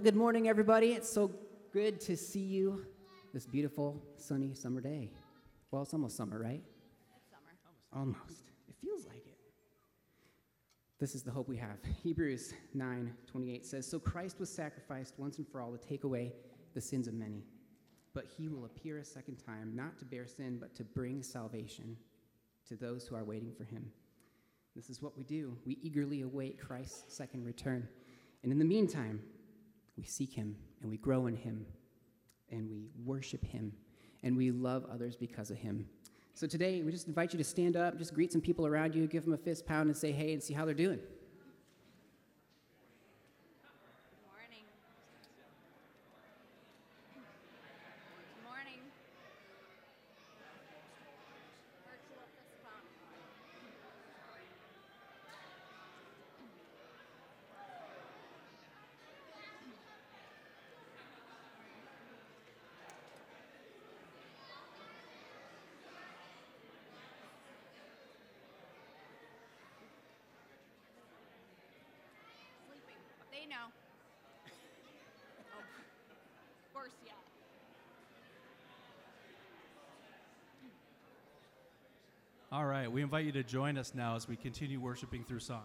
Well, good morning, everybody. It's so good to see you this beautiful, sunny summer day. Well, it's almost summer, right? Summer. Almost. It feels like it. This is the hope we have. Hebrews 9 28 says, So Christ was sacrificed once and for all to take away the sins of many. But he will appear a second time, not to bear sin, but to bring salvation to those who are waiting for him. This is what we do. We eagerly await Christ's second return. And in the meantime, we seek him and we grow in him and we worship him and we love others because of him. So today, we just invite you to stand up, just greet some people around you, give them a fist pound, and say hey and see how they're doing. Good morning. Good morning. Virtual fist bump. Sleeping. They know. Of course, yeah. All right, we invite you to join us now as we continue worshiping through song.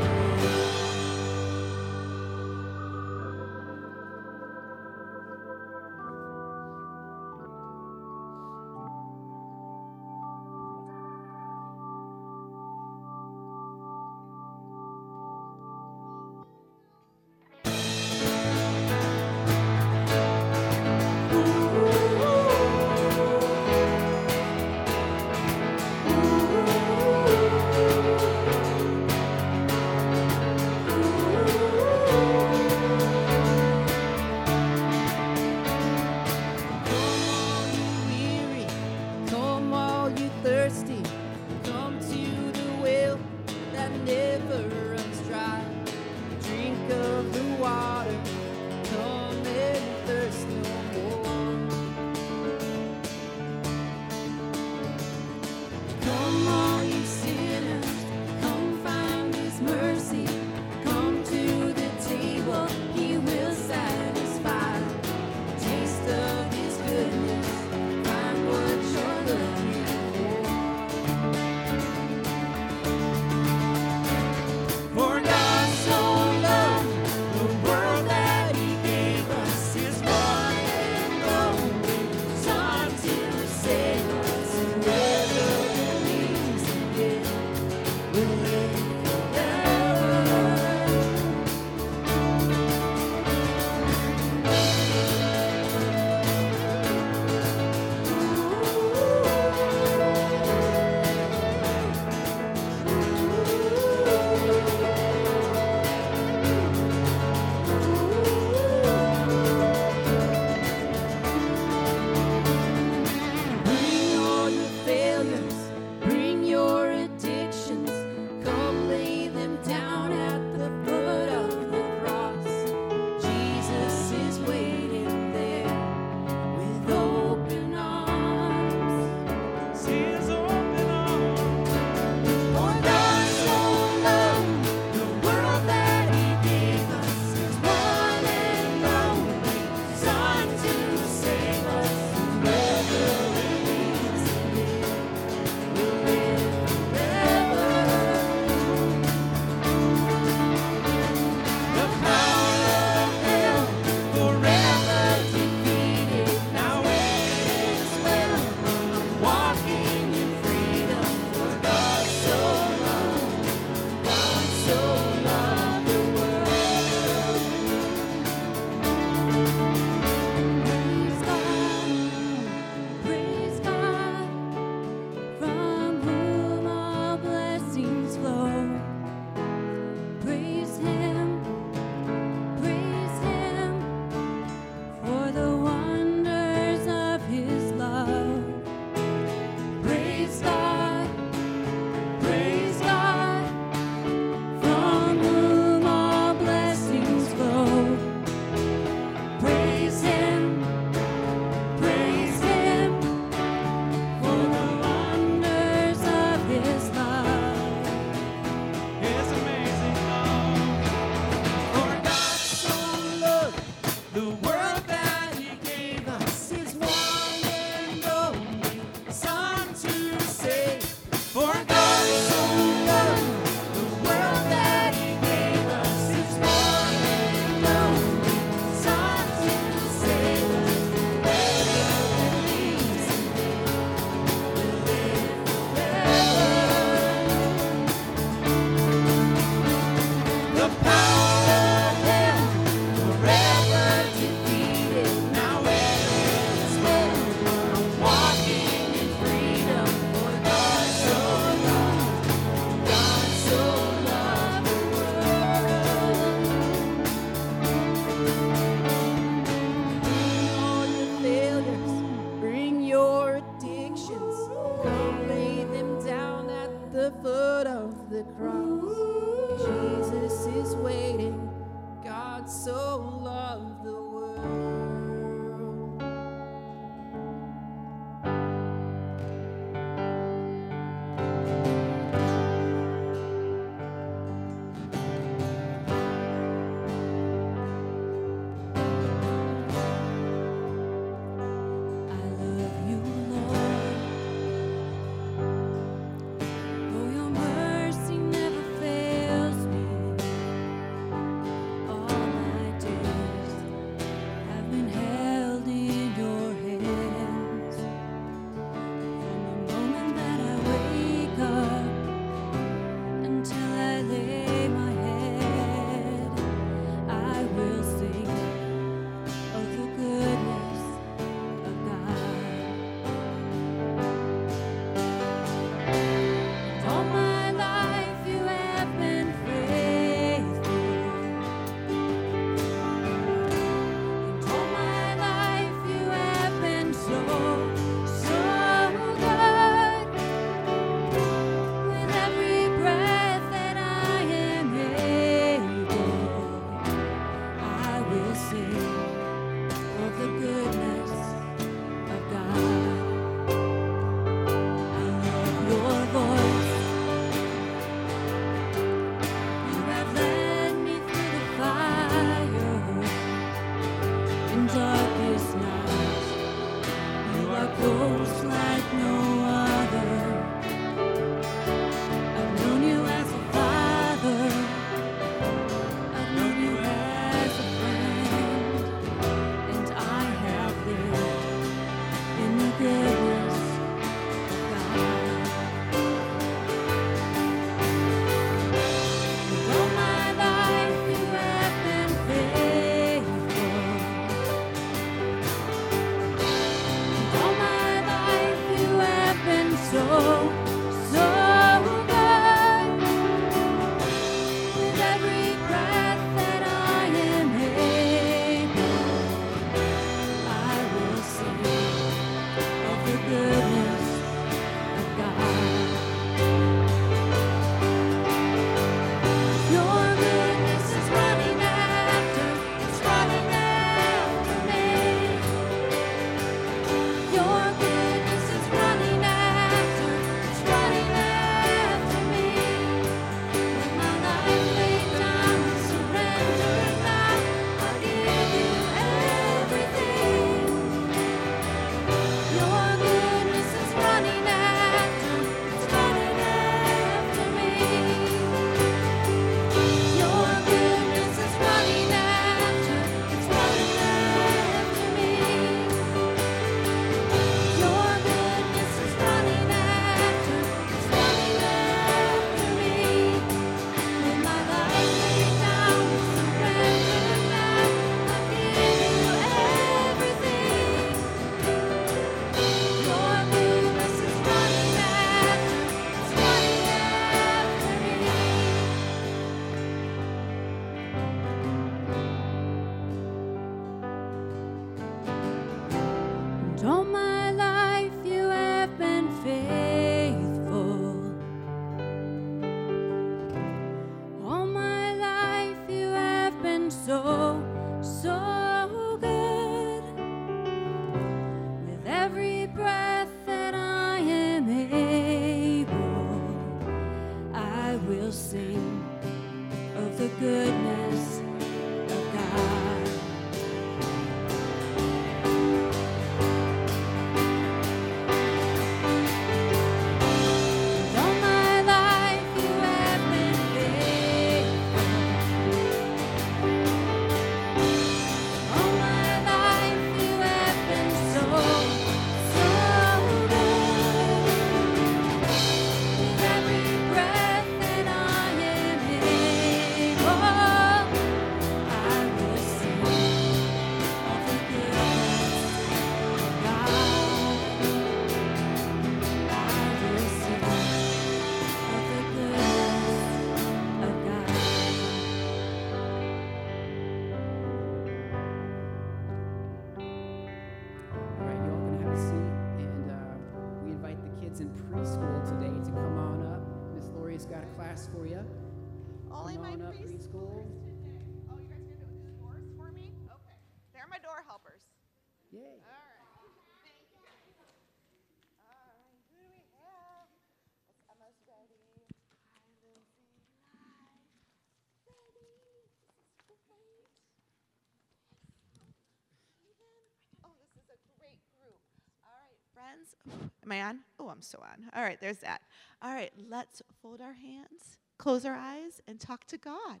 Am I on? Oh, I'm so on. All right, there's that. All right, let's fold our hands, close our eyes, and talk to God.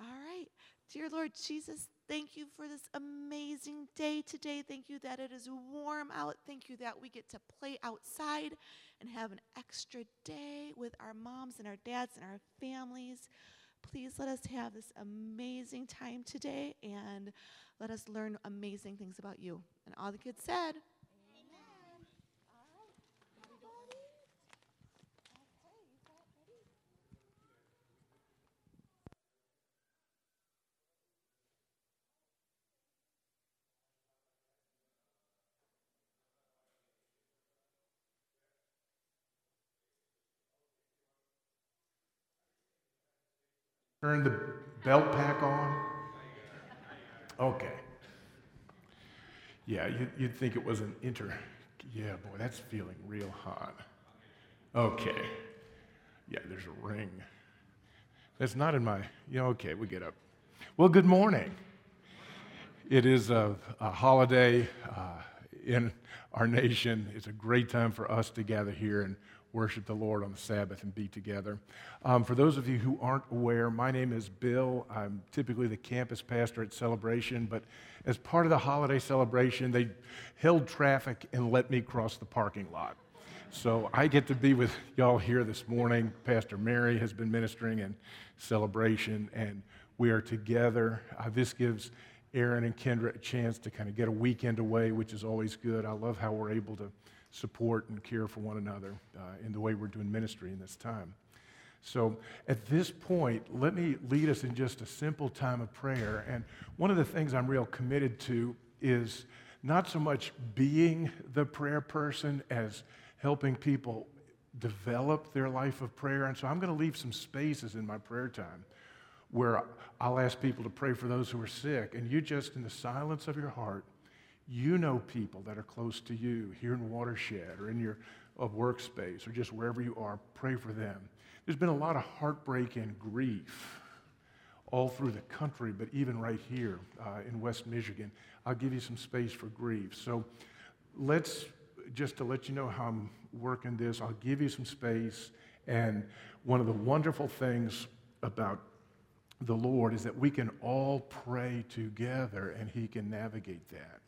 All right. Dear Lord Jesus, thank you for this amazing day today. Thank you that it is warm out. Thank you that we get to play outside and have an extra day with our moms and our dads and our families. Please let us have this amazing time today and let us learn amazing things about you. And all the kids said, Amen. All right, everybody. Okay, you got ready? Turn the belt pack on? Okay. Yeah, you'd, think it was an inter. Yeah, boy, that's feeling real hot. Okay. Yeah, there's a ring. That's not in my. Yeah, okay, we get up. Well, good morning. It is a, a holiday uh, in our nation. It's a great time for us to gather here and worship the Lord on the Sabbath and be together. Um, for those of you who aren't aware, my name is Bill. I'm typically the campus pastor at Celebration, but as part of the holiday celebration, they held traffic and let me cross the parking lot. So I get to be with y'all here this morning. Pastor Mary has been ministering in celebration, and we are together. Uh, this gives Aaron and Kendra a chance to kind of get a weekend away, which is always good. I love how we're able to support and care for one another uh, in the way we're doing ministry in this time. So at this point, let me lead us in just a simple time of prayer. And one of the things I'm real committed to is not so much being the prayer person as helping people develop their life of prayer. And so I'm going to leave some spaces in my prayer time where I'll ask people to pray for those who are sick. And you just, in the silence of your heart, you know people that are close to you here in Watershed or in your uh, workspace or just wherever you are. Pray for them. There's been a lot of heartbreak and grief all through the country, but even right here uh, in West Michigan. I'll give you some space for grief. So let's, just to let you know how I'm working this, I'll give you some space. And one of the wonderful things about the Lord is that we can all pray together and He can navigate that.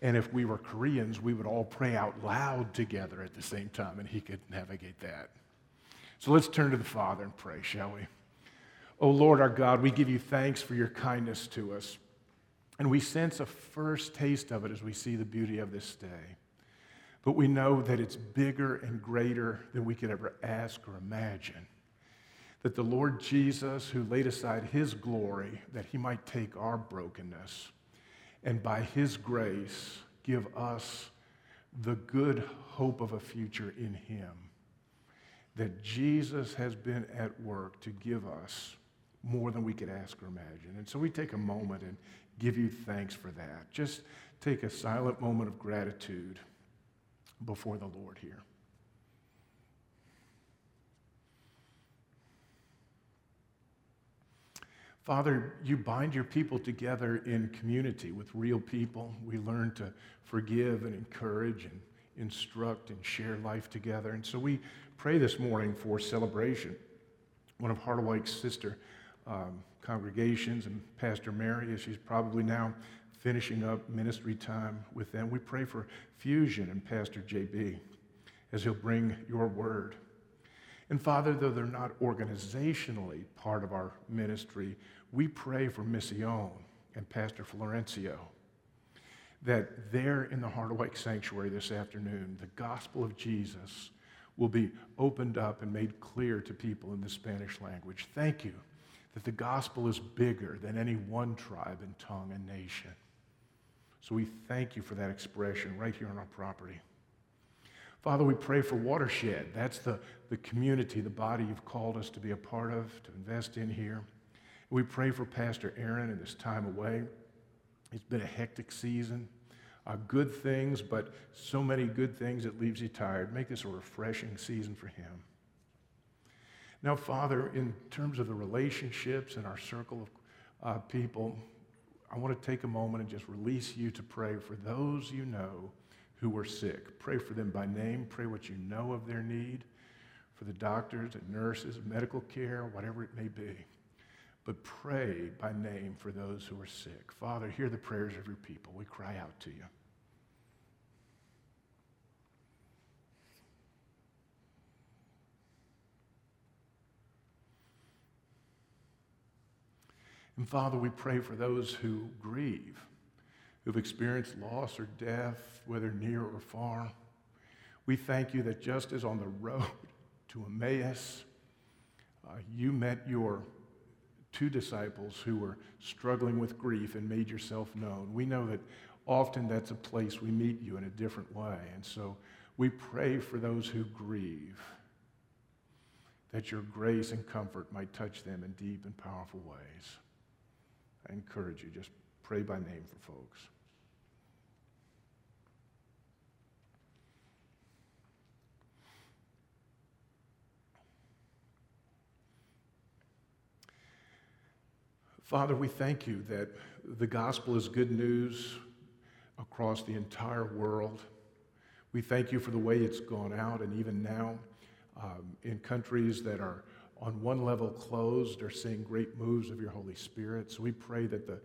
And if we were Koreans, we would all pray out loud together at the same time and He could navigate that. So let's turn to the Father and pray, shall we? Oh Lord our God, we give you thanks for your kindness to us. And we sense a first taste of it as we see the beauty of this day. But we know that it's bigger and greater than we could ever ask or imagine. That the Lord Jesus, who laid aside his glory, that he might take our brokenness and by his grace give us the good hope of a future in him. That Jesus has been at work to give us more than we could ask or imagine. And so we take a moment and give you thanks for that. Just take a silent moment of gratitude before the Lord here. Father, you bind your people together in community with real people. We learn to forgive and encourage and instruct and share life together. And so we pray this morning for celebration. One of Harderwyk's sister um, congregations and Pastor Mary, as she's probably now finishing up ministry time with them. We pray for Fusion and Pastor JB as he'll bring your word. And Father, though they're not organizationally part of our ministry, we pray for Mission and Pastor Florencio that there in the Harderwyk Sanctuary this afternoon, the gospel of Jesus will be opened up and made clear to people in the Spanish language. Thank you that the gospel is bigger than any one tribe and tongue and nation. So we thank you for that expression right here on our property. Father, we pray for Watershed. That's the, the community, the body you've called us to be a part of, to invest in here. We pray for Pastor Aaron in this time away. It's been a hectic season. Uh, good things, but so many good things it leaves you tired. Make this a refreshing season for him. Now, Father, in terms of the relationships and our circle of uh, people, I want to take a moment and just release you to pray for those you know who are sick. Pray for them by name. Pray what you know of their need, for the doctors and nurses, medical care, whatever it may be but pray by name for those who are sick. Father, hear the prayers of your people. We cry out to you. And Father, we pray for those who grieve, who've experienced loss or death, whether near or far. We thank you that just as on the road to Emmaus, uh, you met your two disciples who were struggling with grief and made yourself known. We know that often that's a place we meet you in a different way. And so we pray for those who grieve that your grace and comfort might touch them in deep and powerful ways. I encourage you, just pray by name for folks. Father, we thank you that the gospel is good news across the entire world. We thank you for the way it's gone out, and even now, um, in countries that are on one level closed are seeing great moves of your Holy Spirit. So we pray that the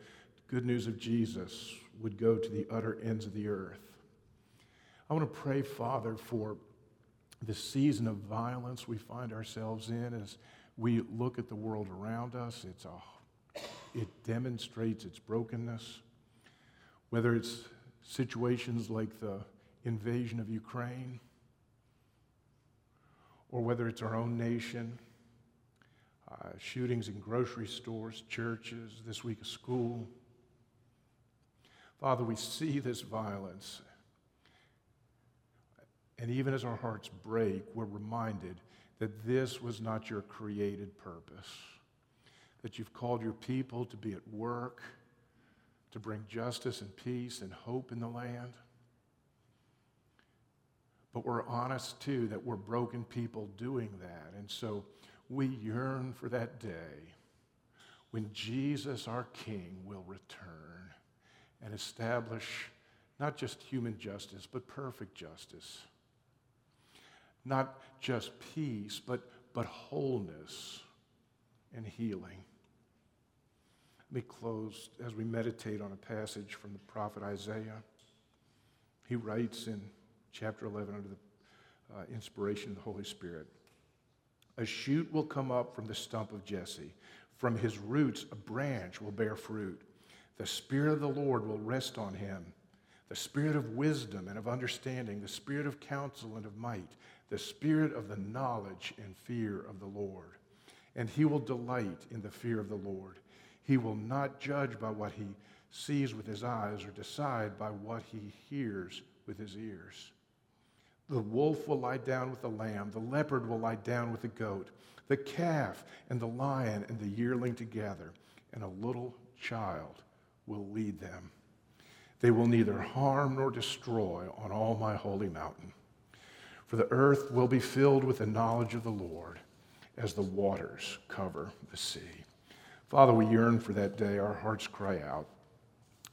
good news of Jesus would go to the utter ends of the earth. I want to pray, Father, for the season of violence we find ourselves in as we look at the world around us. It's a it demonstrates its brokenness, whether it's situations like the invasion of Ukraine, or whether it's our own nation, uh, shootings in grocery stores, churches, this week a school. Father, we see this violence. And even as our hearts break, we're reminded that this was not your created purpose that you've called your people to be at work, to bring justice and peace and hope in the land. But we're honest too that we're broken people doing that. And so we yearn for that day when Jesus, our King, will return and establish not just human justice, but perfect justice. Not just peace, but, but wholeness and healing. Let me close as we meditate on a passage from the prophet Isaiah. He writes in chapter 11 under the uh, inspiration of the Holy Spirit A shoot will come up from the stump of Jesse. From his roots, a branch will bear fruit. The Spirit of the Lord will rest on him the Spirit of wisdom and of understanding, the Spirit of counsel and of might, the Spirit of the knowledge and fear of the Lord. And he will delight in the fear of the Lord. He will not judge by what he sees with his eyes or decide by what he hears with his ears. The wolf will lie down with the lamb, the leopard will lie down with the goat, the calf and the lion and the yearling together, and a little child will lead them. They will neither harm nor destroy on all my holy mountain. For the earth will be filled with the knowledge of the Lord as the waters cover the sea. Father, we yearn for that day. Our hearts cry out.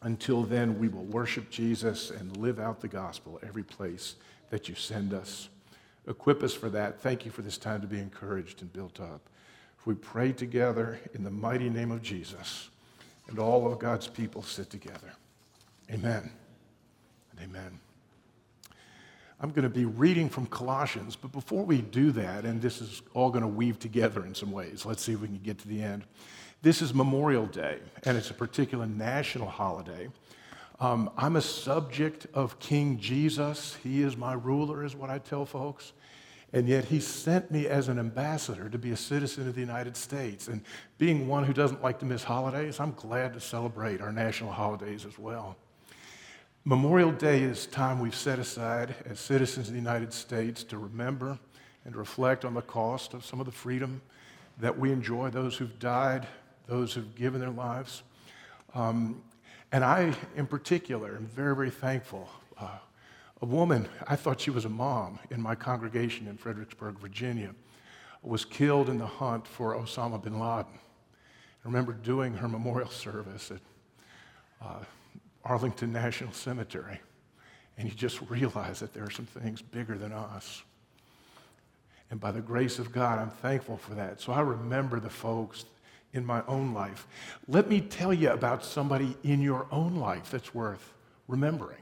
Until then, we will worship Jesus and live out the gospel every place that you send us. Equip us for that. Thank you for this time to be encouraged and built up. We pray together in the mighty name of Jesus, and all of God's people sit together. Amen and amen. I'm going to be reading from Colossians, but before we do that, and this is all going to weave together in some ways, let's see if we can get to the end. This is Memorial Day, and it's a particular national holiday. Um, I'm a subject of King Jesus. He is my ruler, is what I tell folks. And yet, he sent me as an ambassador to be a citizen of the United States. And being one who doesn't like to miss holidays, I'm glad to celebrate our national holidays as well. Memorial Day is time we've set aside as citizens of the United States to remember and reflect on the cost of some of the freedom that we enjoy, those who've died, those who've given their lives. Um, and I, in particular, am very, very thankful. Uh, a woman, I thought she was a mom in my congregation in Fredericksburg, Virginia, was killed in the hunt for Osama bin Laden. I remember doing her memorial service at uh, Arlington National Cemetery. And you just realize that there are some things bigger than us. And by the grace of God, I'm thankful for that. So I remember the folks in my own life. Let me tell you about somebody in your own life that's worth remembering.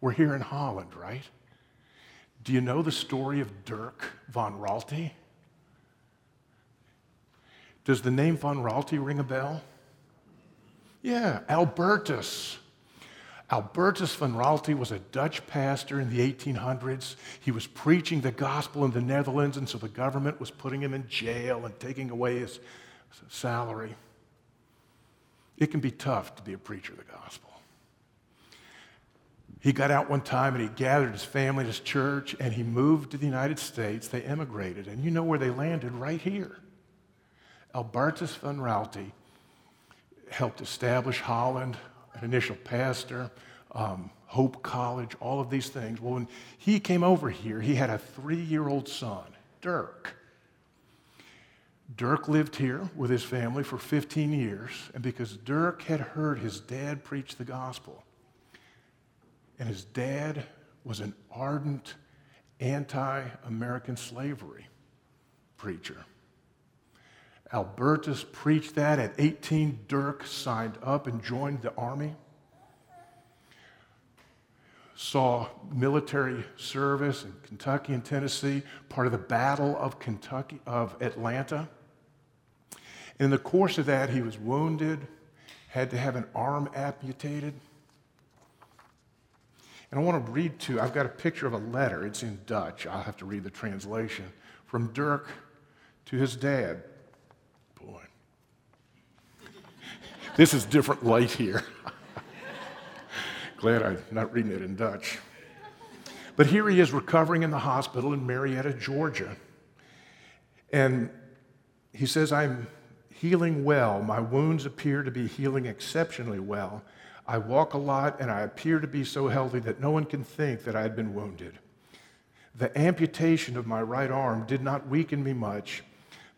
We're here in Holland, right? Do you know the story of Dirk von Raalte? Does the name von Raalte ring a bell? Yeah, Albertus. Albertus van Raalte was a Dutch pastor in the 1800s. He was preaching the gospel in the Netherlands, and so the government was putting him in jail and taking away his salary. It can be tough to be a preacher of the gospel. He got out one time and he gathered his family, his church, and he moved to the United States. They emigrated, and you know where they landed? Right here. Albertus van Raalte helped establish Holland, an initial pastor, um, Hope College, all of these things. Well, when he came over here, he had a three year old son, Dirk. Dirk lived here with his family for 15 years, and because Dirk had heard his dad preach the gospel, and his dad was an ardent anti American slavery preacher. Albertus preached that. At 18, Dirk signed up and joined the army. Saw military service in Kentucky and Tennessee, part of the Battle of Kentucky of Atlanta. In the course of that, he was wounded, had to have an arm amputated. And I want to read to, I've got a picture of a letter. It's in Dutch. I'll have to read the translation. From Dirk to his dad. Boy, this is different light here. Glad I'm not reading it in Dutch. But here he is recovering in the hospital in Marietta, Georgia. And he says, I'm healing well. My wounds appear to be healing exceptionally well. I walk a lot and I appear to be so healthy that no one can think that I had been wounded. The amputation of my right arm did not weaken me much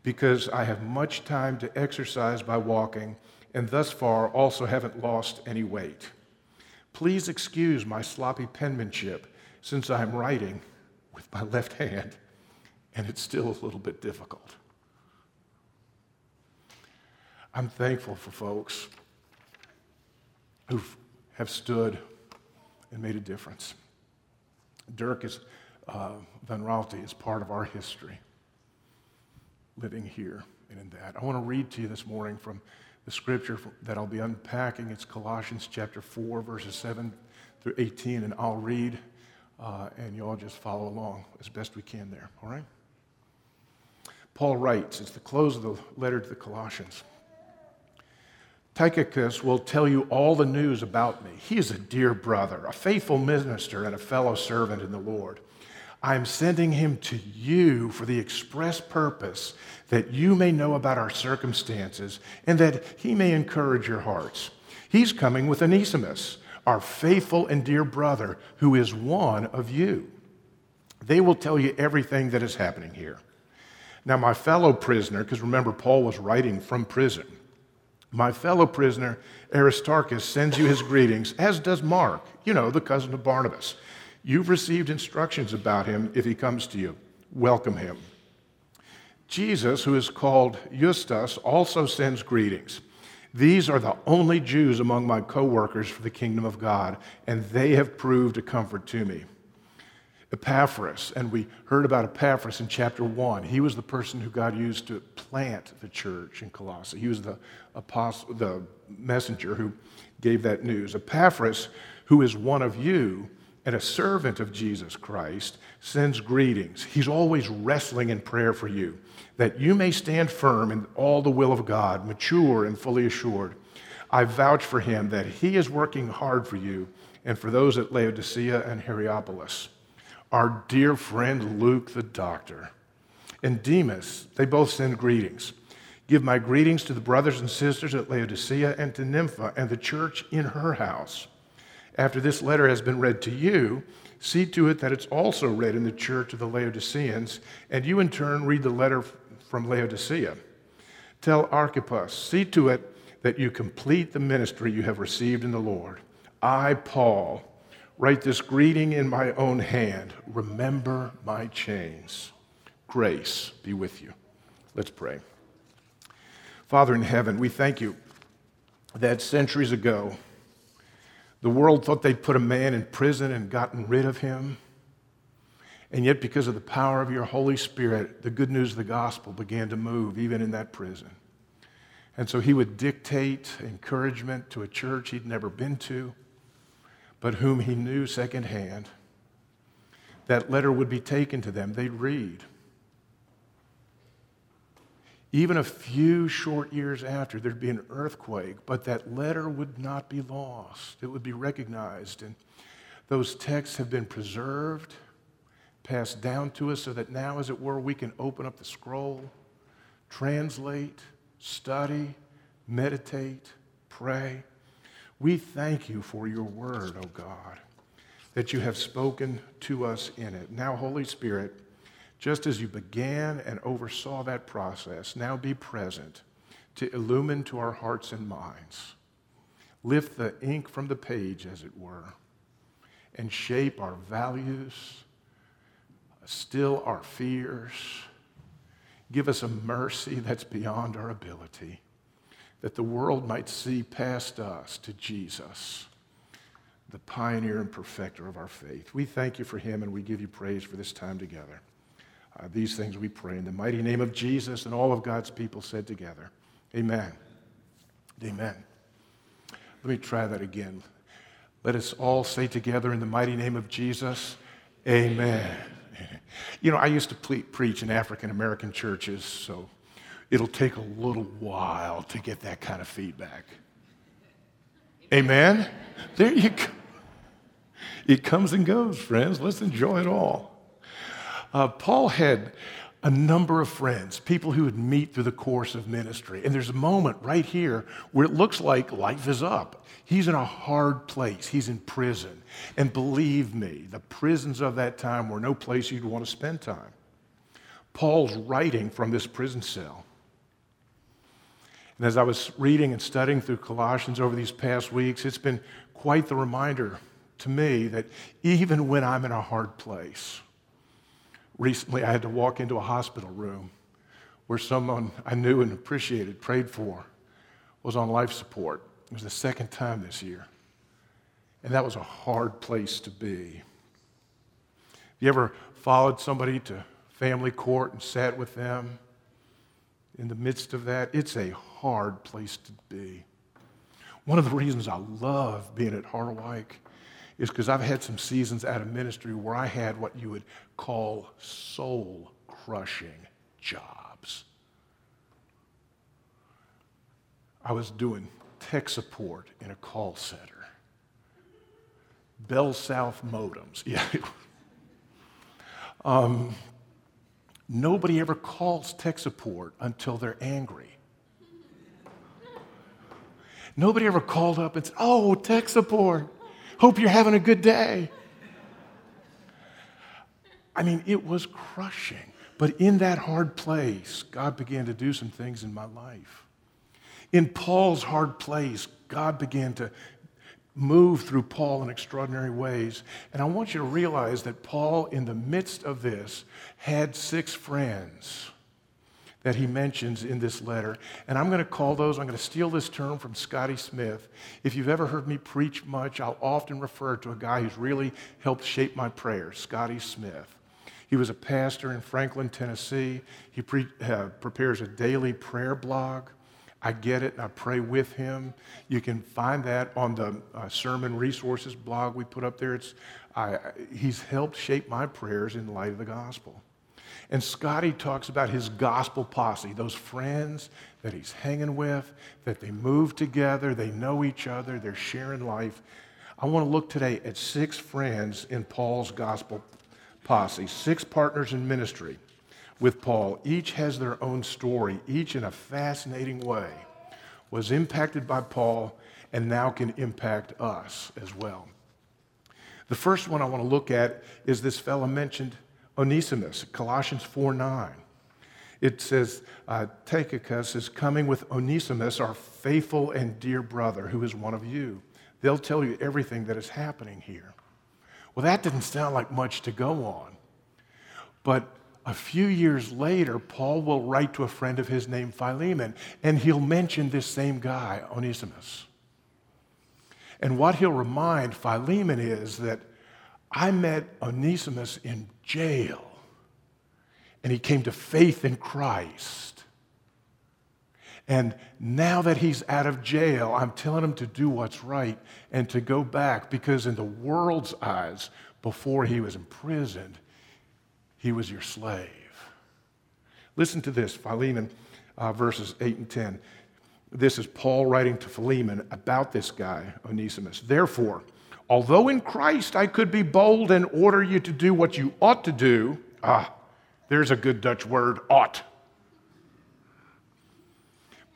because I have much time to exercise by walking and thus far also haven't lost any weight. Please excuse my sloppy penmanship since I'm writing with my left hand and it's still a little bit difficult. I'm thankful for folks who have stood and made a difference. Dirk is, uh, Van Raalte is part of our history, living here and in that. I want to read to you this morning from the scripture that I'll be unpacking. It's Colossians chapter 4, verses 7 through 18, and I'll read, uh, and you all just follow along as best we can there, all right? Paul writes, it's the close of the letter to the Colossians. Tychicus will tell you all the news about me. He is a dear brother, a faithful minister, and a fellow servant in the Lord. I am sending him to you for the express purpose that you may know about our circumstances and that he may encourage your hearts. He's coming with Onesimus, our faithful and dear brother, who is one of you. They will tell you everything that is happening here. Now, my fellow prisoner, because remember, Paul was writing from prison, my fellow prisoner, Aristarchus, sends you his greetings, as does Mark, you know, the cousin of Barnabas. You've received instructions about him if he comes to you. Welcome him. Jesus, who is called Justus, also sends greetings. These are the only Jews among my co workers for the kingdom of God, and they have proved a comfort to me. Epaphras, and we heard about Epaphras in chapter 1. He was the person who God used to plant the church in Colossae. He was the apostle, the messenger who gave that news. Epaphras, who is one of you and a servant of Jesus Christ, sends greetings. He's always wrestling in prayer for you, that you may stand firm in all the will of God, mature and fully assured. I vouch for him that he is working hard for you and for those at Laodicea and Hierapolis. Our dear friend Luke the doctor and Demas, they both send greetings. Give my greetings to the brothers and sisters at Laodicea and to Nympha and the church in her house. After this letter has been read to you, see to it that it's also read in the church of the Laodiceans, and you in turn read the letter from Laodicea. Tell Archippus, see to it that you complete the ministry you have received in the Lord. I, Paul, write this greeting in my own hand. Remember my chains. Grace be with you. Let's pray. Father in heaven, we thank you that centuries ago, the world thought they'd put a man in prison and gotten rid of him. And yet, because of the power of your Holy Spirit, the good news of the gospel began to move even in that prison. And so he would dictate encouragement to a church he'd never been to, but whom he knew secondhand. That letter would be taken to them, they'd read. Even a few short years after, there'd be an earthquake, but that letter would not be lost. It would be recognized. And those texts have been preserved, passed down to us, so that now, as it were, we can open up the scroll, translate, study, meditate, pray. We thank you for your word, O oh God, that you have spoken to us in it. Now, Holy Spirit, just as you began and oversaw that process, now be present to illumine to our hearts and minds. Lift the ink from the page, as it were, and shape our values, still our fears. Give us a mercy that's beyond our ability, that the world might see past us to Jesus, the pioneer and perfecter of our faith. We thank you for him and we give you praise for this time together. Uh, these things we pray in the mighty name of Jesus and all of God's people said together. Amen. Amen. Let me try that again. Let us all say together in the mighty name of Jesus, Amen. You know, I used to pre- preach in African American churches, so it'll take a little while to get that kind of feedback. Amen? There you go. It comes and goes, friends. Let's enjoy it all. Uh, Paul had a number of friends, people who would meet through the course of ministry. And there's a moment right here where it looks like life is up. He's in a hard place, he's in prison. And believe me, the prisons of that time were no place you'd want to spend time. Paul's writing from this prison cell. And as I was reading and studying through Colossians over these past weeks, it's been quite the reminder to me that even when I'm in a hard place, recently I had to walk into a hospital room where someone I knew and appreciated, prayed for, was on life support. It was the second time this year. And that was a hard place to be. Have you ever followed somebody to family court and sat with them in the midst of that? It's a hard place to be. One of the reasons I love being at Harderwyk is because I've had some seasons out of ministry where I had what you would call soul crushing jobs. I was doing tech support in a call center. Bell South modems. Yeah. Um, nobody ever calls tech support until they're angry. Nobody ever called up and said, Oh, tech support. Hope you're having a good day. I mean, it was crushing. But in that hard place, God began to do some things in my life. In Paul's hard place, God began to move through Paul in extraordinary ways. And I want you to realize that Paul, in the midst of this, had six friends that he mentions in this letter. And I'm going to call those, I'm going to steal this term from Scotty Smith. If you've ever heard me preach much, I'll often refer to a guy who's really helped shape my prayers, Scotty Smith. He was a pastor in Franklin, Tennessee. He pre- uh, prepares a daily prayer blog. I get it and I pray with him. You can find that on the uh, sermon resources blog we put up there. It's, I, he's helped shape my prayers in light of the gospel. And Scotty talks about his gospel posse, those friends that he's hanging with, that they move together, they know each other, they're sharing life. I want to look today at six friends in Paul's gospel posse, six partners in ministry with Paul. Each has their own story, each in a fascinating way, was impacted by Paul and now can impact us as well. The first one I want to look at is this fellow mentioned Onesimus, Colossians 4 9. It says, uh, Tychicus is coming with Onesimus, our faithful and dear brother, who is one of you. They'll tell you everything that is happening here. Well, that didn't sound like much to go on. But a few years later, Paul will write to a friend of his named Philemon, and he'll mention this same guy, Onesimus. And what he'll remind Philemon is that I met Onesimus in jail, and he came to faith in Christ. And now that he's out of jail, I'm telling him to do what's right and to go back because, in the world's eyes, before he was imprisoned, he was your slave. Listen to this Philemon uh, verses 8 and 10. This is Paul writing to Philemon about this guy, Onesimus. Therefore, although in Christ I could be bold and order you to do what you ought to do, ah, there's a good Dutch word, ought.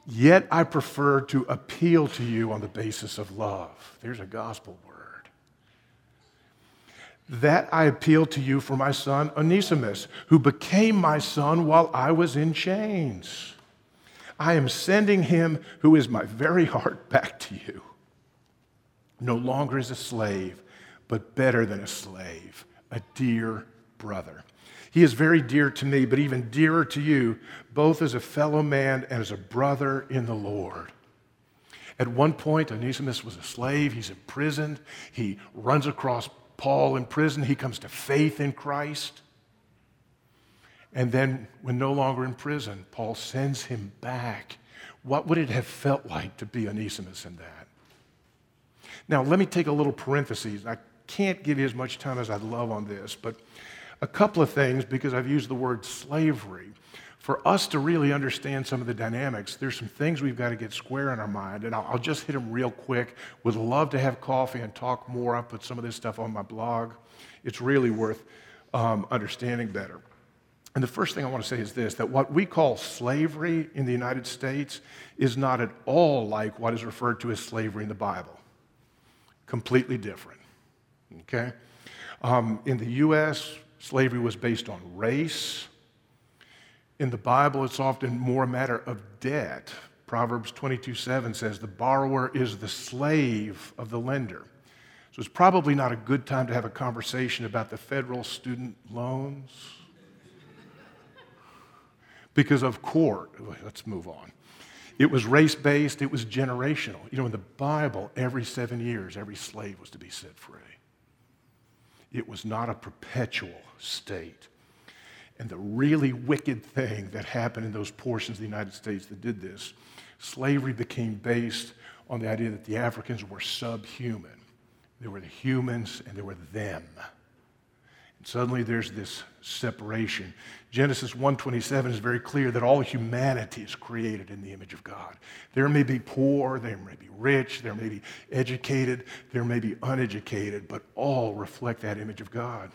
Yet I prefer to appeal to you on the basis of love. There's a gospel word. That I appeal to you for my son Onesimus, who became my son while I was in chains. I am sending him, who is my very heart, back to you. No longer as a slave, but better than a slave, a dear brother. He is very dear to me, but even dearer to you, both as a fellow man and as a brother in the Lord. At one point, Onesimus was a slave. He's imprisoned. He runs across Paul in prison. He comes to faith in Christ. And then, when no longer in prison, Paul sends him back. What would it have felt like to be Onesimus in that? Now, let me take a little parenthesis. I can't give you as much time as I'd love on this, but a couple of things because I've used the word slavery. For us to really understand some of the dynamics, there's some things we've got to get square in our mind, and I'll, just hit them real quick. Would love to have coffee and talk more. I put some of this stuff on my blog. It's really worth um, understanding better. And the first thing I want to say is this that what we call slavery in the United States is not at all like what is referred to as slavery in the Bible. Completely different. Okay? Um, in the U.S., Slavery was based on race. In the Bible, it's often more a matter of debt. Proverbs 22 7 says, The borrower is the slave of the lender. So it's probably not a good time to have a conversation about the federal student loans. because of court, let's move on. It was race based, it was generational. You know, in the Bible, every seven years, every slave was to be set free. It was not a perpetual state. And the really wicked thing that happened in those portions of the United States that did this, slavery became based on the idea that the Africans were subhuman. There were the humans and there were them. Suddenly there's this separation. Genesis 1:27 is very clear that all humanity is created in the image of God. There may be poor, there may be rich, there may be educated, there may be uneducated, but all reflect that image of God.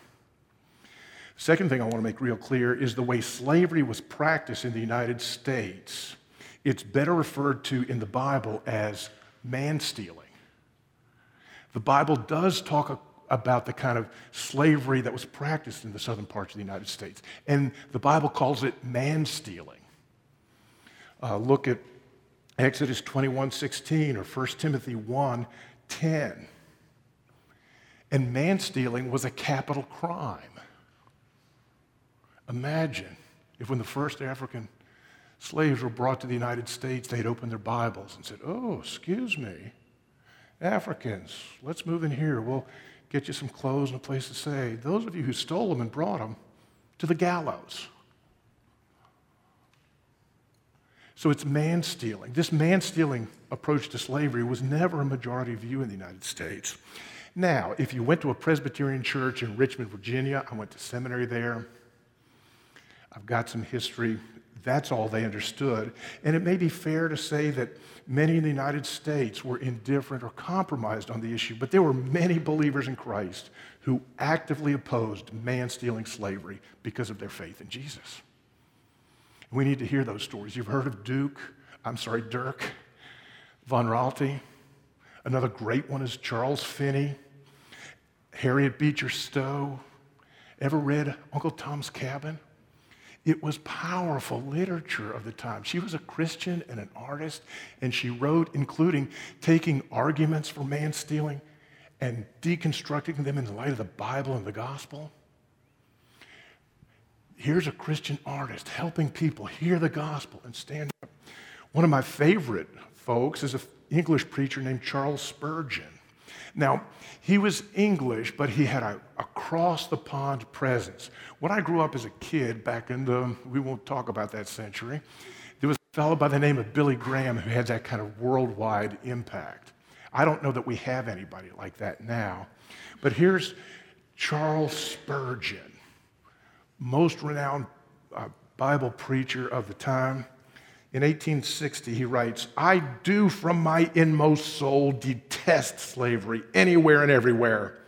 Second thing I want to make real clear is the way slavery was practiced in the United States. It's better referred to in the Bible as man stealing. The Bible does talk about the kind of slavery that was practiced in the southern parts of the United States, and the Bible calls it man stealing. Uh, look at Exodus 21 16 or 1 Timothy 1 10. And man stealing was a capital crime. Imagine if, when the first African slaves were brought to the United States, they'd opened their Bibles and said, Oh, excuse me, Africans, let's move in here. We'll get you some clothes and a place to stay. Those of you who stole them and brought them to the gallows. So it's man stealing. This man stealing approach to slavery was never a majority view in the United States. Now, if you went to a Presbyterian church in Richmond, Virginia, I went to seminary there. I've got some history. That's all they understood. And it may be fair to say that many in the United States were indifferent or compromised on the issue, but there were many believers in Christ who actively opposed man stealing slavery because of their faith in Jesus. We need to hear those stories. You've heard of Duke, I'm sorry, Dirk von Raalte. Another great one is Charles Finney, Harriet Beecher Stowe. Ever read Uncle Tom's Cabin? It was powerful literature of the time. She was a Christian and an artist, and she wrote, including taking arguments for man stealing and deconstructing them in the light of the Bible and the gospel. Here's a Christian artist helping people hear the gospel and stand up. One of my favorite folks is an English preacher named Charles Spurgeon. Now, he was English, but he had a across the pond presence. When I grew up as a kid back in the, we won't talk about that century, there was a fellow by the name of Billy Graham who had that kind of worldwide impact. I don't know that we have anybody like that now. But here's Charles Spurgeon most renowned uh, Bible preacher of the time. In 1860, he writes, I do from my inmost soul detest slavery anywhere and everywhere.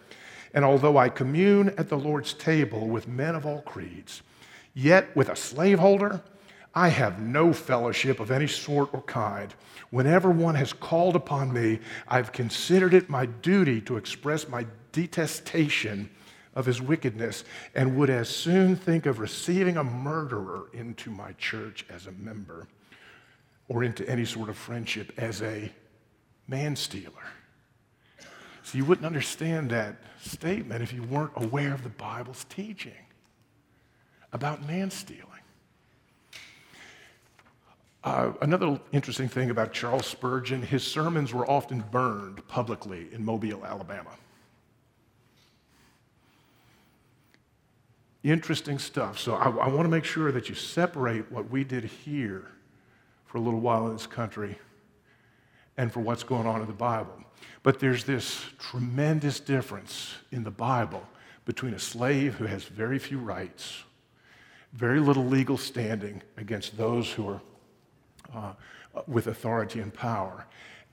And although I commune at the Lord's table with men of all creeds, yet with a slaveholder, I have no fellowship of any sort or kind. Whenever one has called upon me, I've considered it my duty to express my detestation of his wickedness and would as soon think of receiving a murderer into my church as a member or into any sort of friendship as a man stealer. So you wouldn't understand that statement if you weren't aware of the Bible's teaching about man stealing. Uh, another interesting thing about Charles Spurgeon, his sermons were often burned publicly in Mobile, Alabama. Interesting stuff. So I, I want to make sure that you separate what we did here for a little while in this country and for what's going on in the Bible. But there's this tremendous difference in the Bible between a slave who has very few rights, very little legal standing against those who are uh, with authority and power.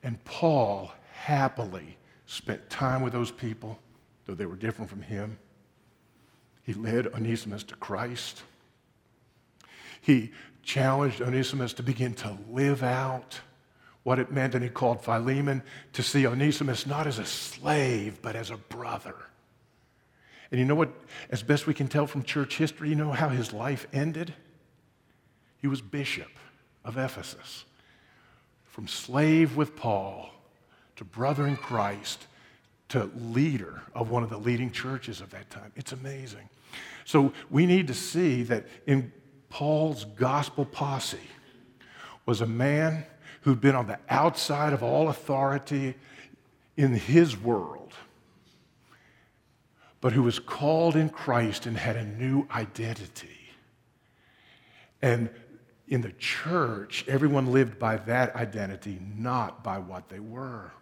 And Paul happily spent time with those people, though they were different from him. He led Onesimus to Christ. He challenged Onesimus to begin to live out what it meant, and he called Philemon to see Onesimus not as a slave, but as a brother. And you know what? As best we can tell from church history, you know how his life ended? He was bishop of Ephesus. From slave with Paul to brother in Christ to leader of one of the leading churches of that time. It's amazing. So we need to see that in Paul's gospel posse was a man who'd been on the outside of all authority in his world, but who was called in Christ and had a new identity. And in the church, everyone lived by that identity, not by what they were.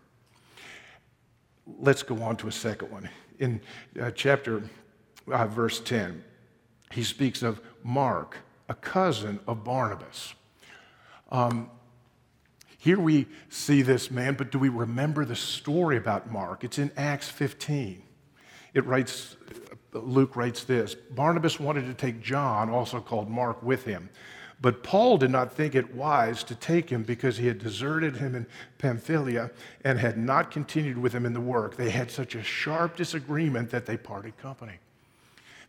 Let's go on to a second one. In uh, chapter uh, verse 10, he speaks of Mark, a cousin of Barnabas. Um, here we see this man, but do we remember the story about Mark? It's in Acts 15. It writes Luke writes this Barnabas wanted to take John, also called Mark, with him. But Paul did not think it wise to take him because he had deserted him in Pamphylia and had not continued with him in the work. They had such a sharp disagreement that they parted company.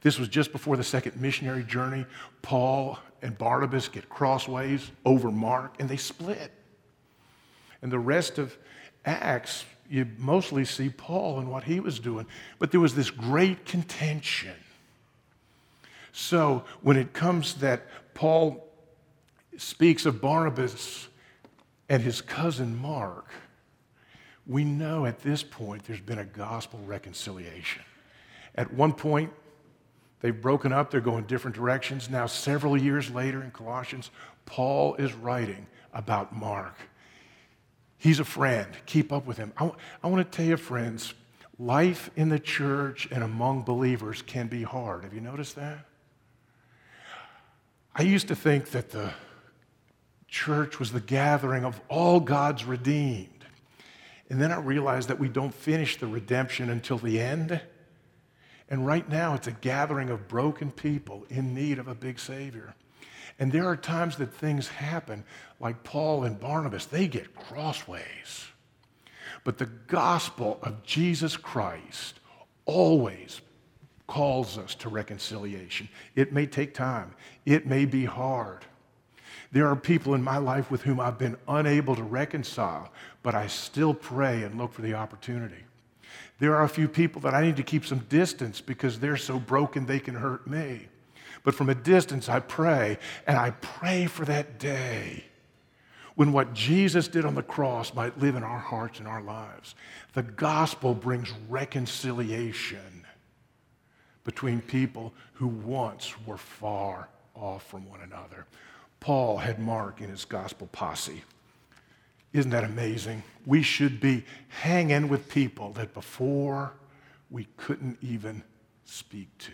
This was just before the second missionary journey. Paul and Barnabas get crossways over Mark and they split. And the rest of Acts, you mostly see Paul and what he was doing. But there was this great contention. So when it comes that Paul speaks of Barnabas and his cousin Mark, we know at this point there's been a gospel reconciliation. At one point, they've broken up, they're going different directions. Now, several years later in Colossians, Paul is writing about Mark. He's a friend. Keep up with him. I, want to tell you, friends, life in the church and among believers can be hard. Have you noticed that? I used to think that the church was the gathering of all God's redeemed. And then I realized that we don't finish the redemption until the end. And right now, it's a gathering of broken people in need of a big Savior. And there are times that things happen, like Paul and Barnabas, they get crossways. But the gospel of Jesus Christ always calls us to reconciliation. It may take time, it may be hard. There are people in my life with whom I've been unable to reconcile, but I still pray and look for the opportunity. There are a few people that I need to keep some distance because they're so broken they can hurt me. But from a distance, I pray, and I pray for that day when what Jesus did on the cross might live in our hearts and our lives. The gospel brings reconciliation between people who once were far off from one another. Paul had Mark in his gospel posse. Isn't that amazing? We should be hanging with people that before we couldn't even speak to.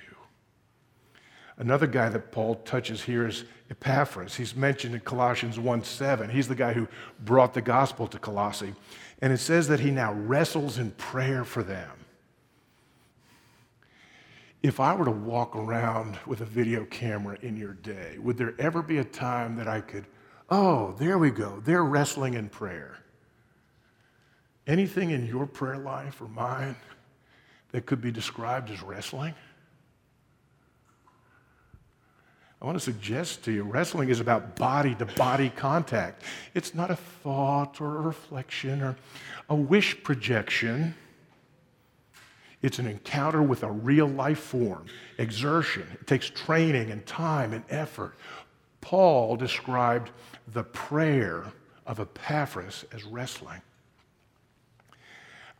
Another guy that Paul touches here is Epaphras. He's mentioned in Colossians 1 7. He's the guy who brought the gospel to Colossae. And it says that he now wrestles in prayer for them if I were to walk around with a video camera in your day, would there ever be a time that I could, oh, there we go, they're wrestling in prayer? Anything in your prayer life or mine that could be described as wrestling? I want to suggest to you wrestling is about body to body contact. It's not a thought or a reflection or a wish projection. It's an encounter with a real life form, exertion. It takes training and time and effort. Paul described the prayer of Epaphras as wrestling.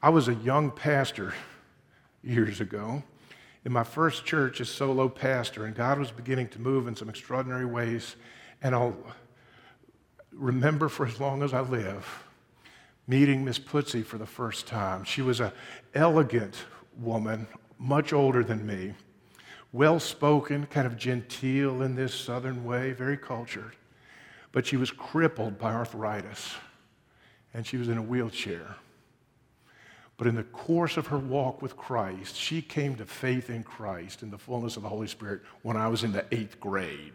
I was a young pastor years ago in my first church as solo pastor, and God was beginning to move in some extraordinary ways. And I'll remember for as long as I live meeting Miss Putzi for the first time. She was an elegant woman, much older than me, well spoken, kind of genteel in this southern way, very cultured. But she was crippled by arthritis, and she was in a wheelchair. But in the course of her walk with Christ, she came to faith in Christ in the fullness of the Holy Spirit when I was in the eighth grade.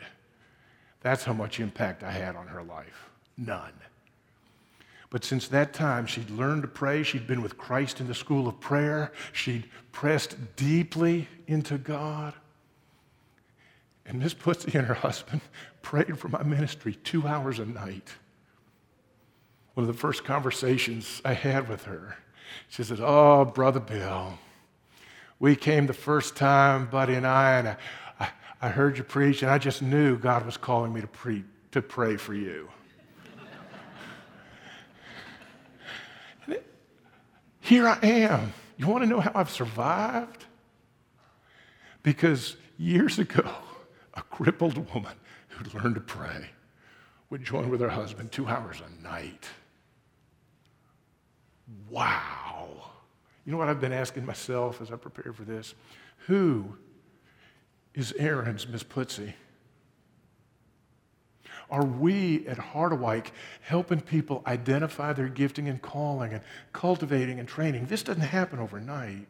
That's how much impact I had on her life. None. But since that time, she'd learned to pray. She'd been with Christ in the school of prayer. She'd pressed deeply into God. And Miss Putzi and her husband prayed for my ministry two hours a night. One of the first conversations I had with her, she says, Oh, Brother Bill, we came the first time, Buddy and I, and I, I, I heard you preach, and I just knew God was calling me to, pre- to pray for you. Here I am. You want to know how I've survived? Because years ago, a crippled woman who'd learned to pray would join with her husband two hours a night. Wow. You know what I've been asking myself as I prepare for this? Who is Aaron's Miss Putzi? Are we at Harderwyk helping people identify their gifting and calling and cultivating and training? This doesn't happen overnight.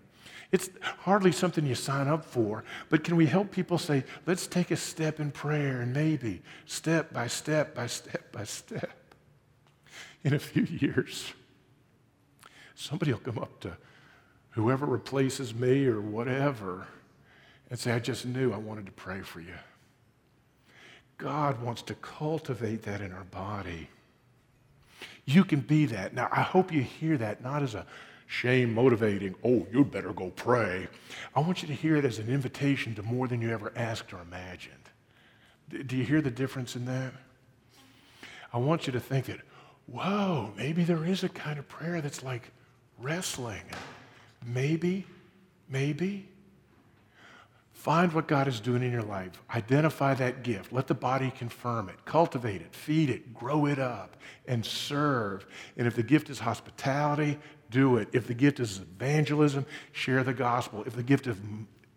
It's hardly something you sign up for, but can we help people say, let's take a step in prayer and maybe step by step by step by step? In a few years, somebody will come up to whoever replaces me or whatever and say, I just knew I wanted to pray for you. God wants to cultivate that in our body. You can be that. Now, I hope you hear that not as a shame motivating, oh, you'd better go pray. I want you to hear it as an invitation to more than you ever asked or imagined. Do you hear the difference in that? I want you to think that, whoa, maybe there is a kind of prayer that's like wrestling. Maybe, maybe. Find what God is doing in your life. Identify that gift. Let the body confirm it. Cultivate it. Feed it. Grow it up. And serve. And if the gift is hospitality, do it. If the gift is evangelism, share the gospel. If the gift of,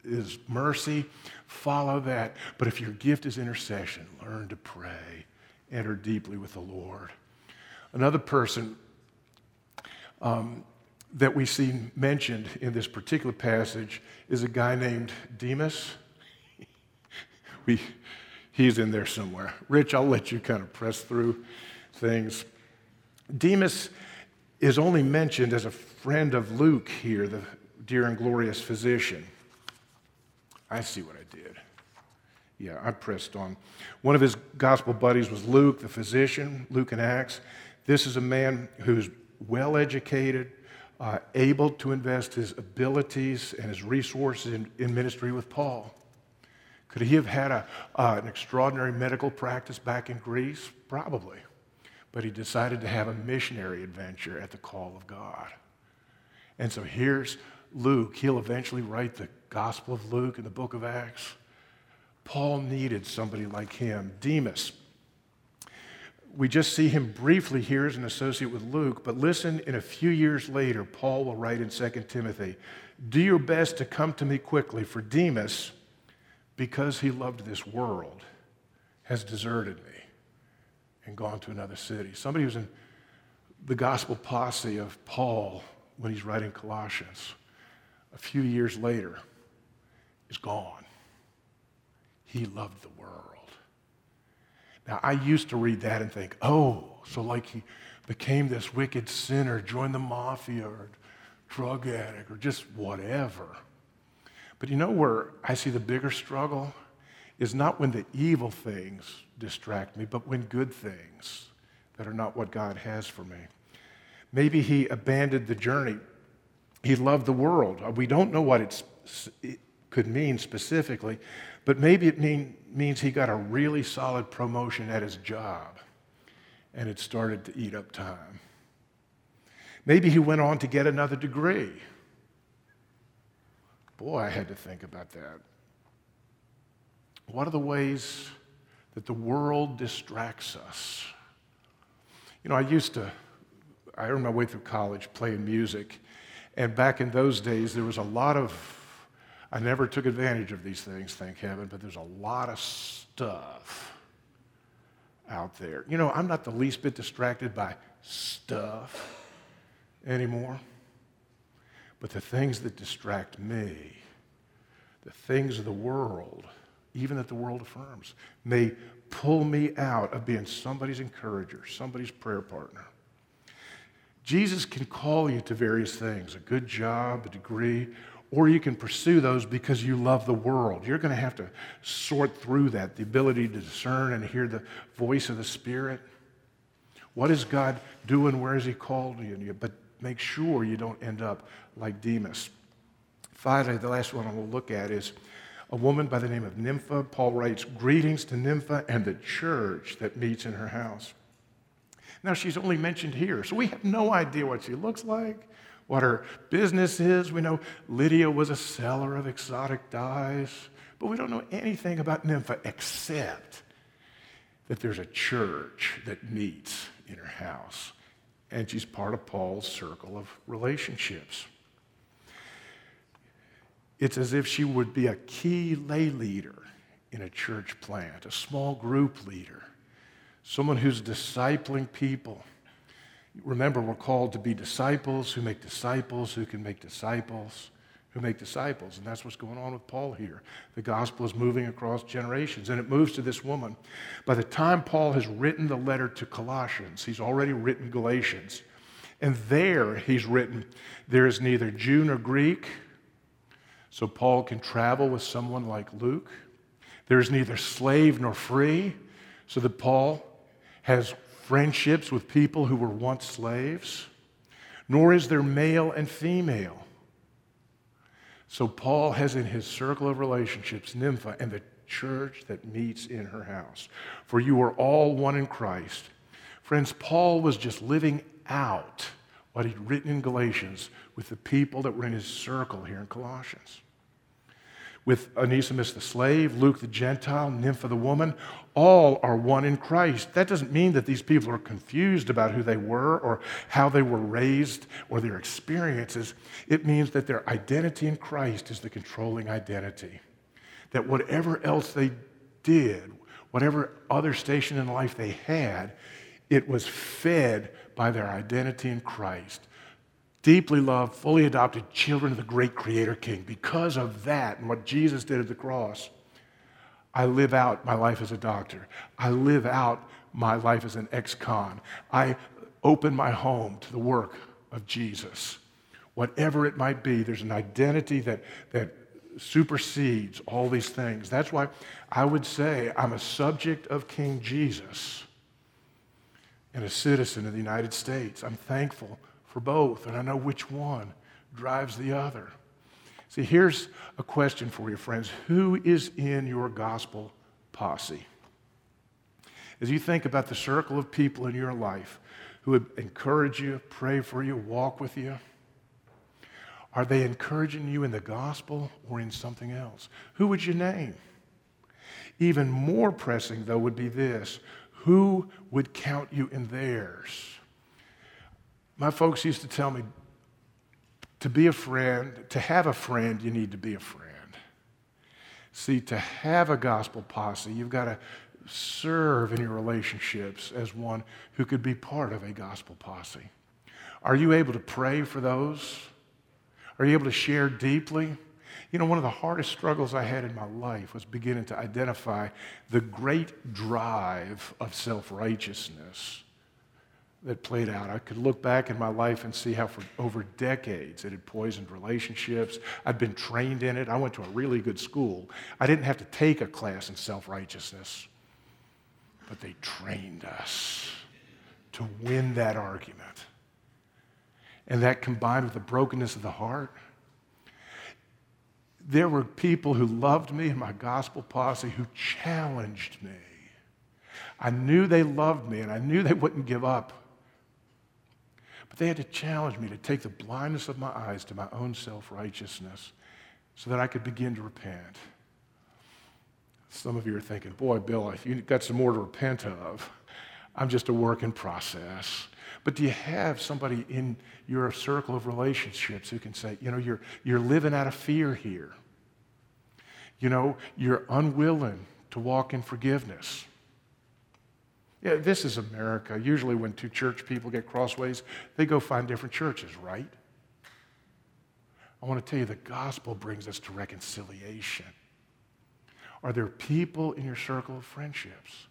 is mercy, follow that. But if your gift is intercession, learn to pray. Enter deeply with the Lord. Another person um, that we see mentioned in this particular passage is a guy named Demas. we, he's in there somewhere. Rich, I'll let you kind of press through things. Demas is only mentioned as a friend of Luke here, the dear and glorious physician. I see what I did. Yeah, I pressed on. One of his gospel buddies was Luke, the physician, Luke and Acts. This is a man who's well educated, uh, able to invest his abilities and his resources in, in ministry with Paul. Could he have had a, uh, an extraordinary medical practice back in Greece? Probably. But he decided to have a missionary adventure at the call of God. And so here's Luke. He'll eventually write the Gospel of Luke and the book of Acts. Paul needed somebody like him. Demas, we just see him briefly here as an associate with Luke, but listen, in a few years later, Paul will write in 2 Timothy, Do your best to come to me quickly, for Demas, because he loved this world, has deserted me and gone to another city. Somebody who's in the gospel posse of Paul when he's writing Colossians, a few years later, is gone. He loved the world. Now, I used to read that and think, oh, so like he became this wicked sinner, joined the mafia or drug addict or just whatever. But you know where I see the bigger struggle? Is not when the evil things distract me, but when good things that are not what God has for me. Maybe he abandoned the journey. He loved the world. We don't know what it could mean specifically, but maybe it mean, means he got a really solid promotion at his job and it started to eat up time. Maybe he went on to get another degree. Boy, I had to think about that. What are the ways that the world distracts us? You know, I used to, I earned my way through college playing music, and back in those days, there was a lot of I never took advantage of these things, thank heaven, but there's a lot of stuff out there. You know, I'm not the least bit distracted by stuff anymore. But the things that distract me, the things of the world, even that the world affirms, may pull me out of being somebody's encourager, somebody's prayer partner. Jesus can call you to various things a good job, a degree, or you can pursue those because you love the world. You're going to have to sort through that the ability to discern and hear the voice of the Spirit. What is God doing? Where has He called you? But make sure you don't end up like Demas. Finally, the last one I will look at is a woman by the name of Nympha. Paul writes, Greetings to Nympha and the church that meets in her house. Now, she's only mentioned here, so we have no idea what she looks like what her business is. We know Lydia was a seller of exotic dyes, but we don't know anything about Nympha except that there's a church that meets in her house, and she's part of Paul's circle of relationships. It's as if she would be a key lay leader in a church plant, a small group leader, someone who's discipling people Remember, we're called to be disciples who make disciples who can make disciples who make disciples. And that's what's going on with Paul here. The gospel is moving across generations, and it moves to this woman. By the time Paul has written the letter to Colossians, he's already written Galatians. And there he's written, there is neither Jew nor Greek, so Paul can travel with someone like Luke. There's neither slave nor free, so that Paul has friendships with people who were once slaves. Nor is there male and female. So Paul has in his circle of relationships Nympha and the church that meets in her house. For you are all one in Christ. Friends, Paul was just living out what he'd written in Galatians with the people that were in his circle here in Colossians with Onesimus the slave, Luke the Gentile, Nympha the woman, all are one in Christ. That doesn't mean that these people are confused about who they were or how they were raised or their experiences. It means that their identity in Christ is the controlling identity. That whatever else they did, whatever other station in life they had, it was fed by their identity in Christ deeply loved, fully adopted children of the great Creator King. Because of that and what Jesus did at the cross, I live out my life as a doctor. I live out my life as an ex con. I open my home to the work of Jesus. Whatever it might be, there's an identity that, that supersedes all these things. That's why I would say I'm a subject of King Jesus and a citizen of the United States. I'm thankful for both, and I know which one drives the other. See, here's a question for you, friends Who is in your gospel posse? As you think about the circle of people in your life who would encourage you, pray for you, walk with you, are they encouraging you in the gospel or in something else? Who would you name? Even more pressing, though, would be this who would count you in theirs? My folks used to tell me to be a friend, to have a friend, you need to be a friend. See, to have a gospel posse, you've got to serve in your relationships as one who could be part of a gospel posse. Are you able to pray for those? Are you able to share deeply? You know, one of the hardest struggles I had in my life was beginning to identify the great drive of self righteousness that played out. I could look back in my life and see how for over decades it had poisoned relationships. I'd been trained in it. I went to a really good school. I didn't have to take a class in self righteousness, but they trained us to win that argument. And that combined with the brokenness of the heart, there were people who loved me in my gospel posse who challenged me. I knew they loved me and I knew they wouldn't give up. They had to challenge me to take the blindness of my eyes to my own self righteousness so that I could begin to repent. Some of you are thinking, boy, Bill, if you've got some more to repent of, I'm just a work in process. But do you have somebody in your circle of relationships who can say, you know, you're, you're living out of fear here? You know, you're unwilling to walk in forgiveness. Yeah, this is America. Usually, when two church people get crossways, they go find different churches, right? I want to tell you the gospel brings us to reconciliation. Are there people in your circle of friendships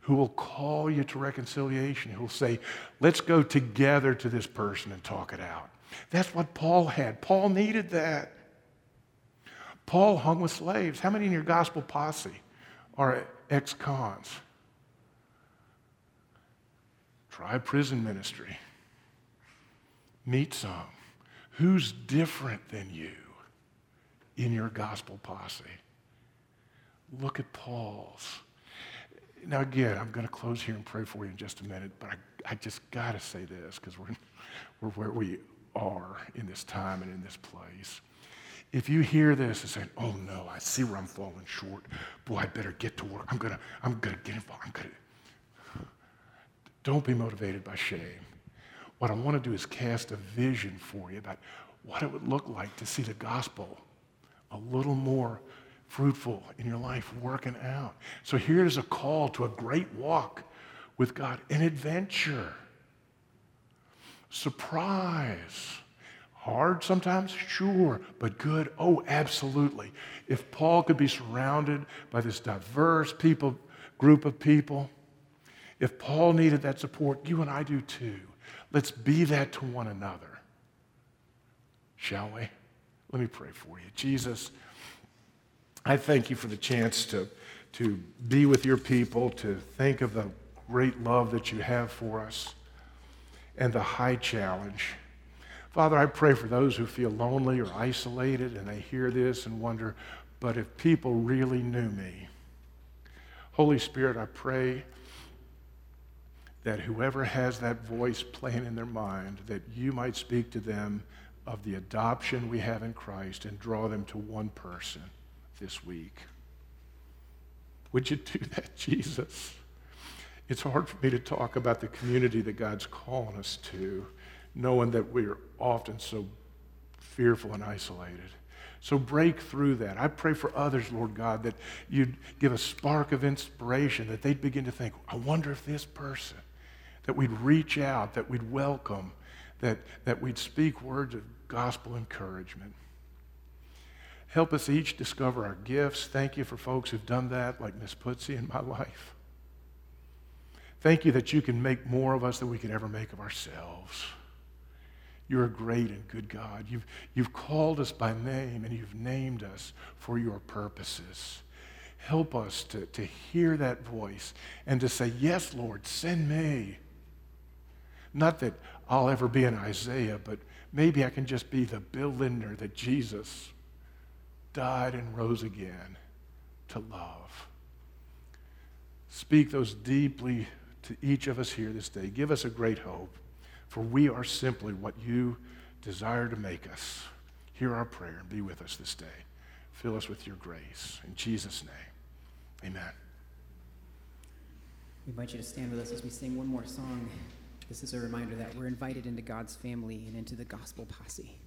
who will call you to reconciliation, who will say, let's go together to this person and talk it out? That's what Paul had. Paul needed that. Paul hung with slaves. How many in your gospel posse are ex cons? Try prison ministry. Meet some. Who's different than you in your gospel posse? Look at Paul's. Now, again, I'm going to close here and pray for you in just a minute, but I, I just got to say this because we're, we're where we are in this time and in this place. If you hear this and say, oh no, I see where I'm falling short, boy, I better get to work. I'm going to I'm gonna get involved. I'm going to don't be motivated by shame. What I want to do is cast a vision for you about what it would look like to see the gospel a little more fruitful in your life, working out. So here is a call to a great walk with God, an adventure, surprise, Hard sometimes? Sure. But good? Oh, absolutely. If Paul could be surrounded by this diverse people, group of people, if Paul needed that support, you and I do too. Let's be that to one another. Shall we? Let me pray for you. Jesus, I thank you for the chance to, to be with your people, to think of the great love that you have for us, and the high challenge. Father, I pray for those who feel lonely or isolated and they hear this and wonder, but if people really knew me, Holy Spirit, I pray that whoever has that voice playing in their mind, that you might speak to them of the adoption we have in Christ and draw them to one person this week. Would you do that, Jesus? It's hard for me to talk about the community that God's calling us to, knowing that we're often so fearful and isolated. So break through that. I pray for others, Lord God, that you'd give a spark of inspiration, that they'd begin to think, I wonder if this person, that we'd reach out, that we'd welcome, that, that we'd speak words of gospel encouragement. Help us each discover our gifts. Thank you for folks who've done that, like Miss Putzi in my life. Thank you that you can make more of us than we could ever make of ourselves. You're a great and good God. You've, you've called us by name and you've named us for your purposes. Help us to, to hear that voice and to say, Yes, Lord, send me. Not that I'll ever be an Isaiah, but maybe I can just be the Bill Lindner that Jesus died and rose again to love. Speak those deeply to each of us here this day. Give us a great hope. For we are simply what you desire to make us. Hear our prayer and be with us this day. Fill us with your grace. In Jesus' name, amen. We invite you to stand with us as we sing one more song. This is a reminder that we're invited into God's family and into the gospel posse.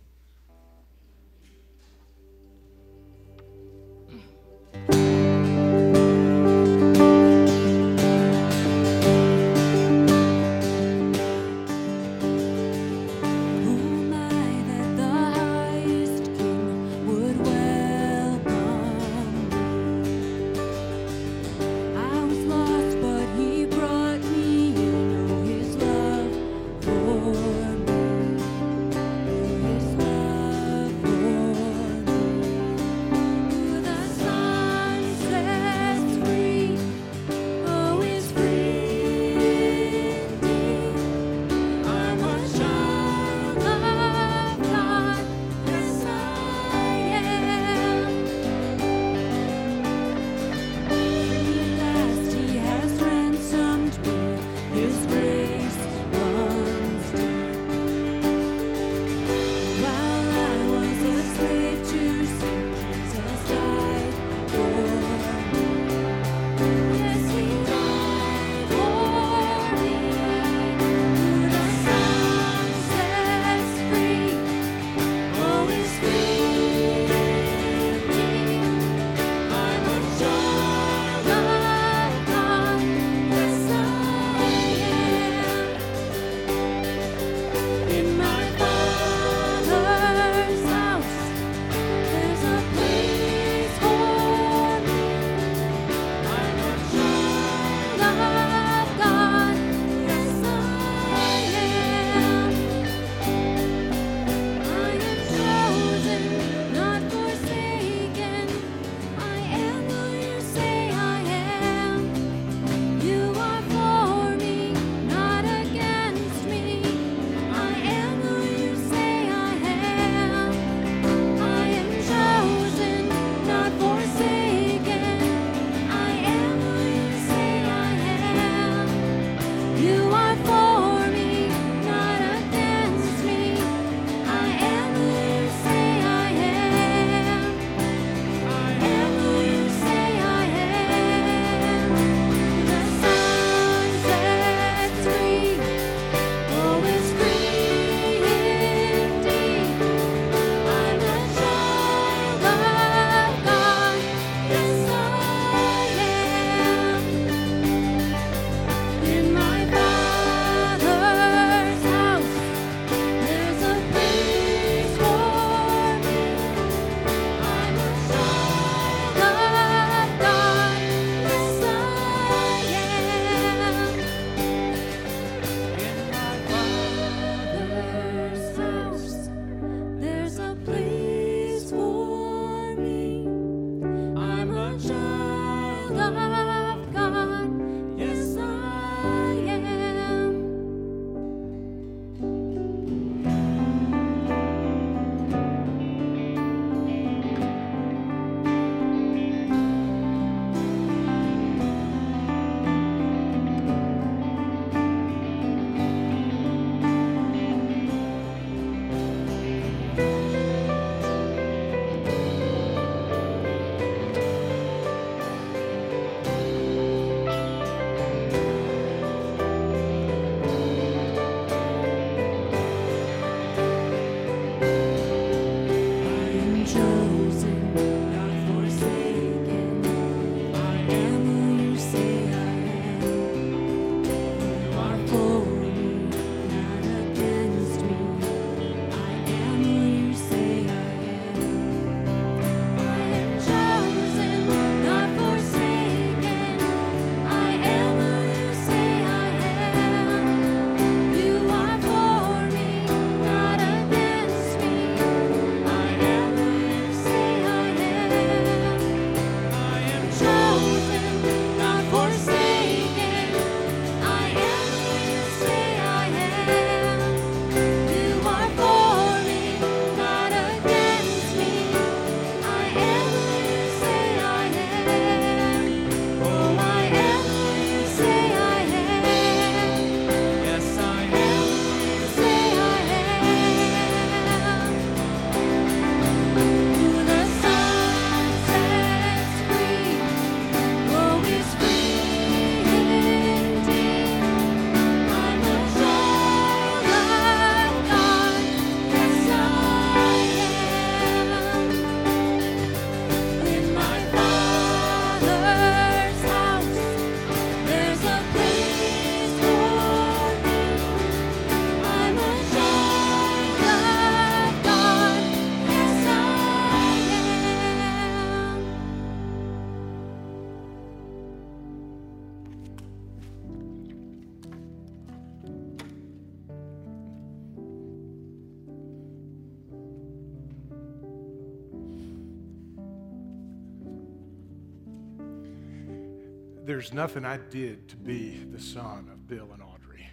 There's nothing I did to be the son of Bill and Audrey.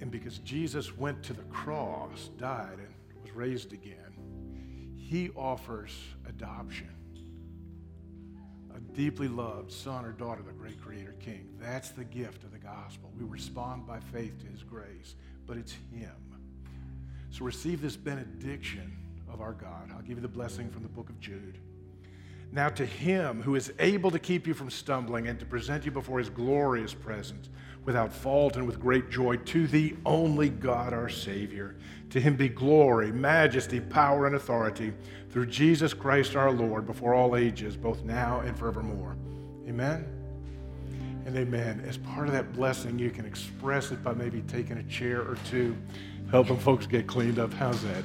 And because Jesus went to the cross, died, and was raised again, he offers adoption. A deeply loved son or daughter of the great creator king. That's the gift of the gospel. We respond by faith to his grace, but it's him. So receive this benediction of our God. I'll give you the blessing from the book of Jude. Now, to him who is able to keep you from stumbling and to present you before his glorious presence without fault and with great joy, to the only God our Savior, to him be glory, majesty, power, and authority through Jesus Christ our Lord before all ages, both now and forevermore. Amen and amen. As part of that blessing, you can express it by maybe taking a chair or two, helping folks get cleaned up. How's that?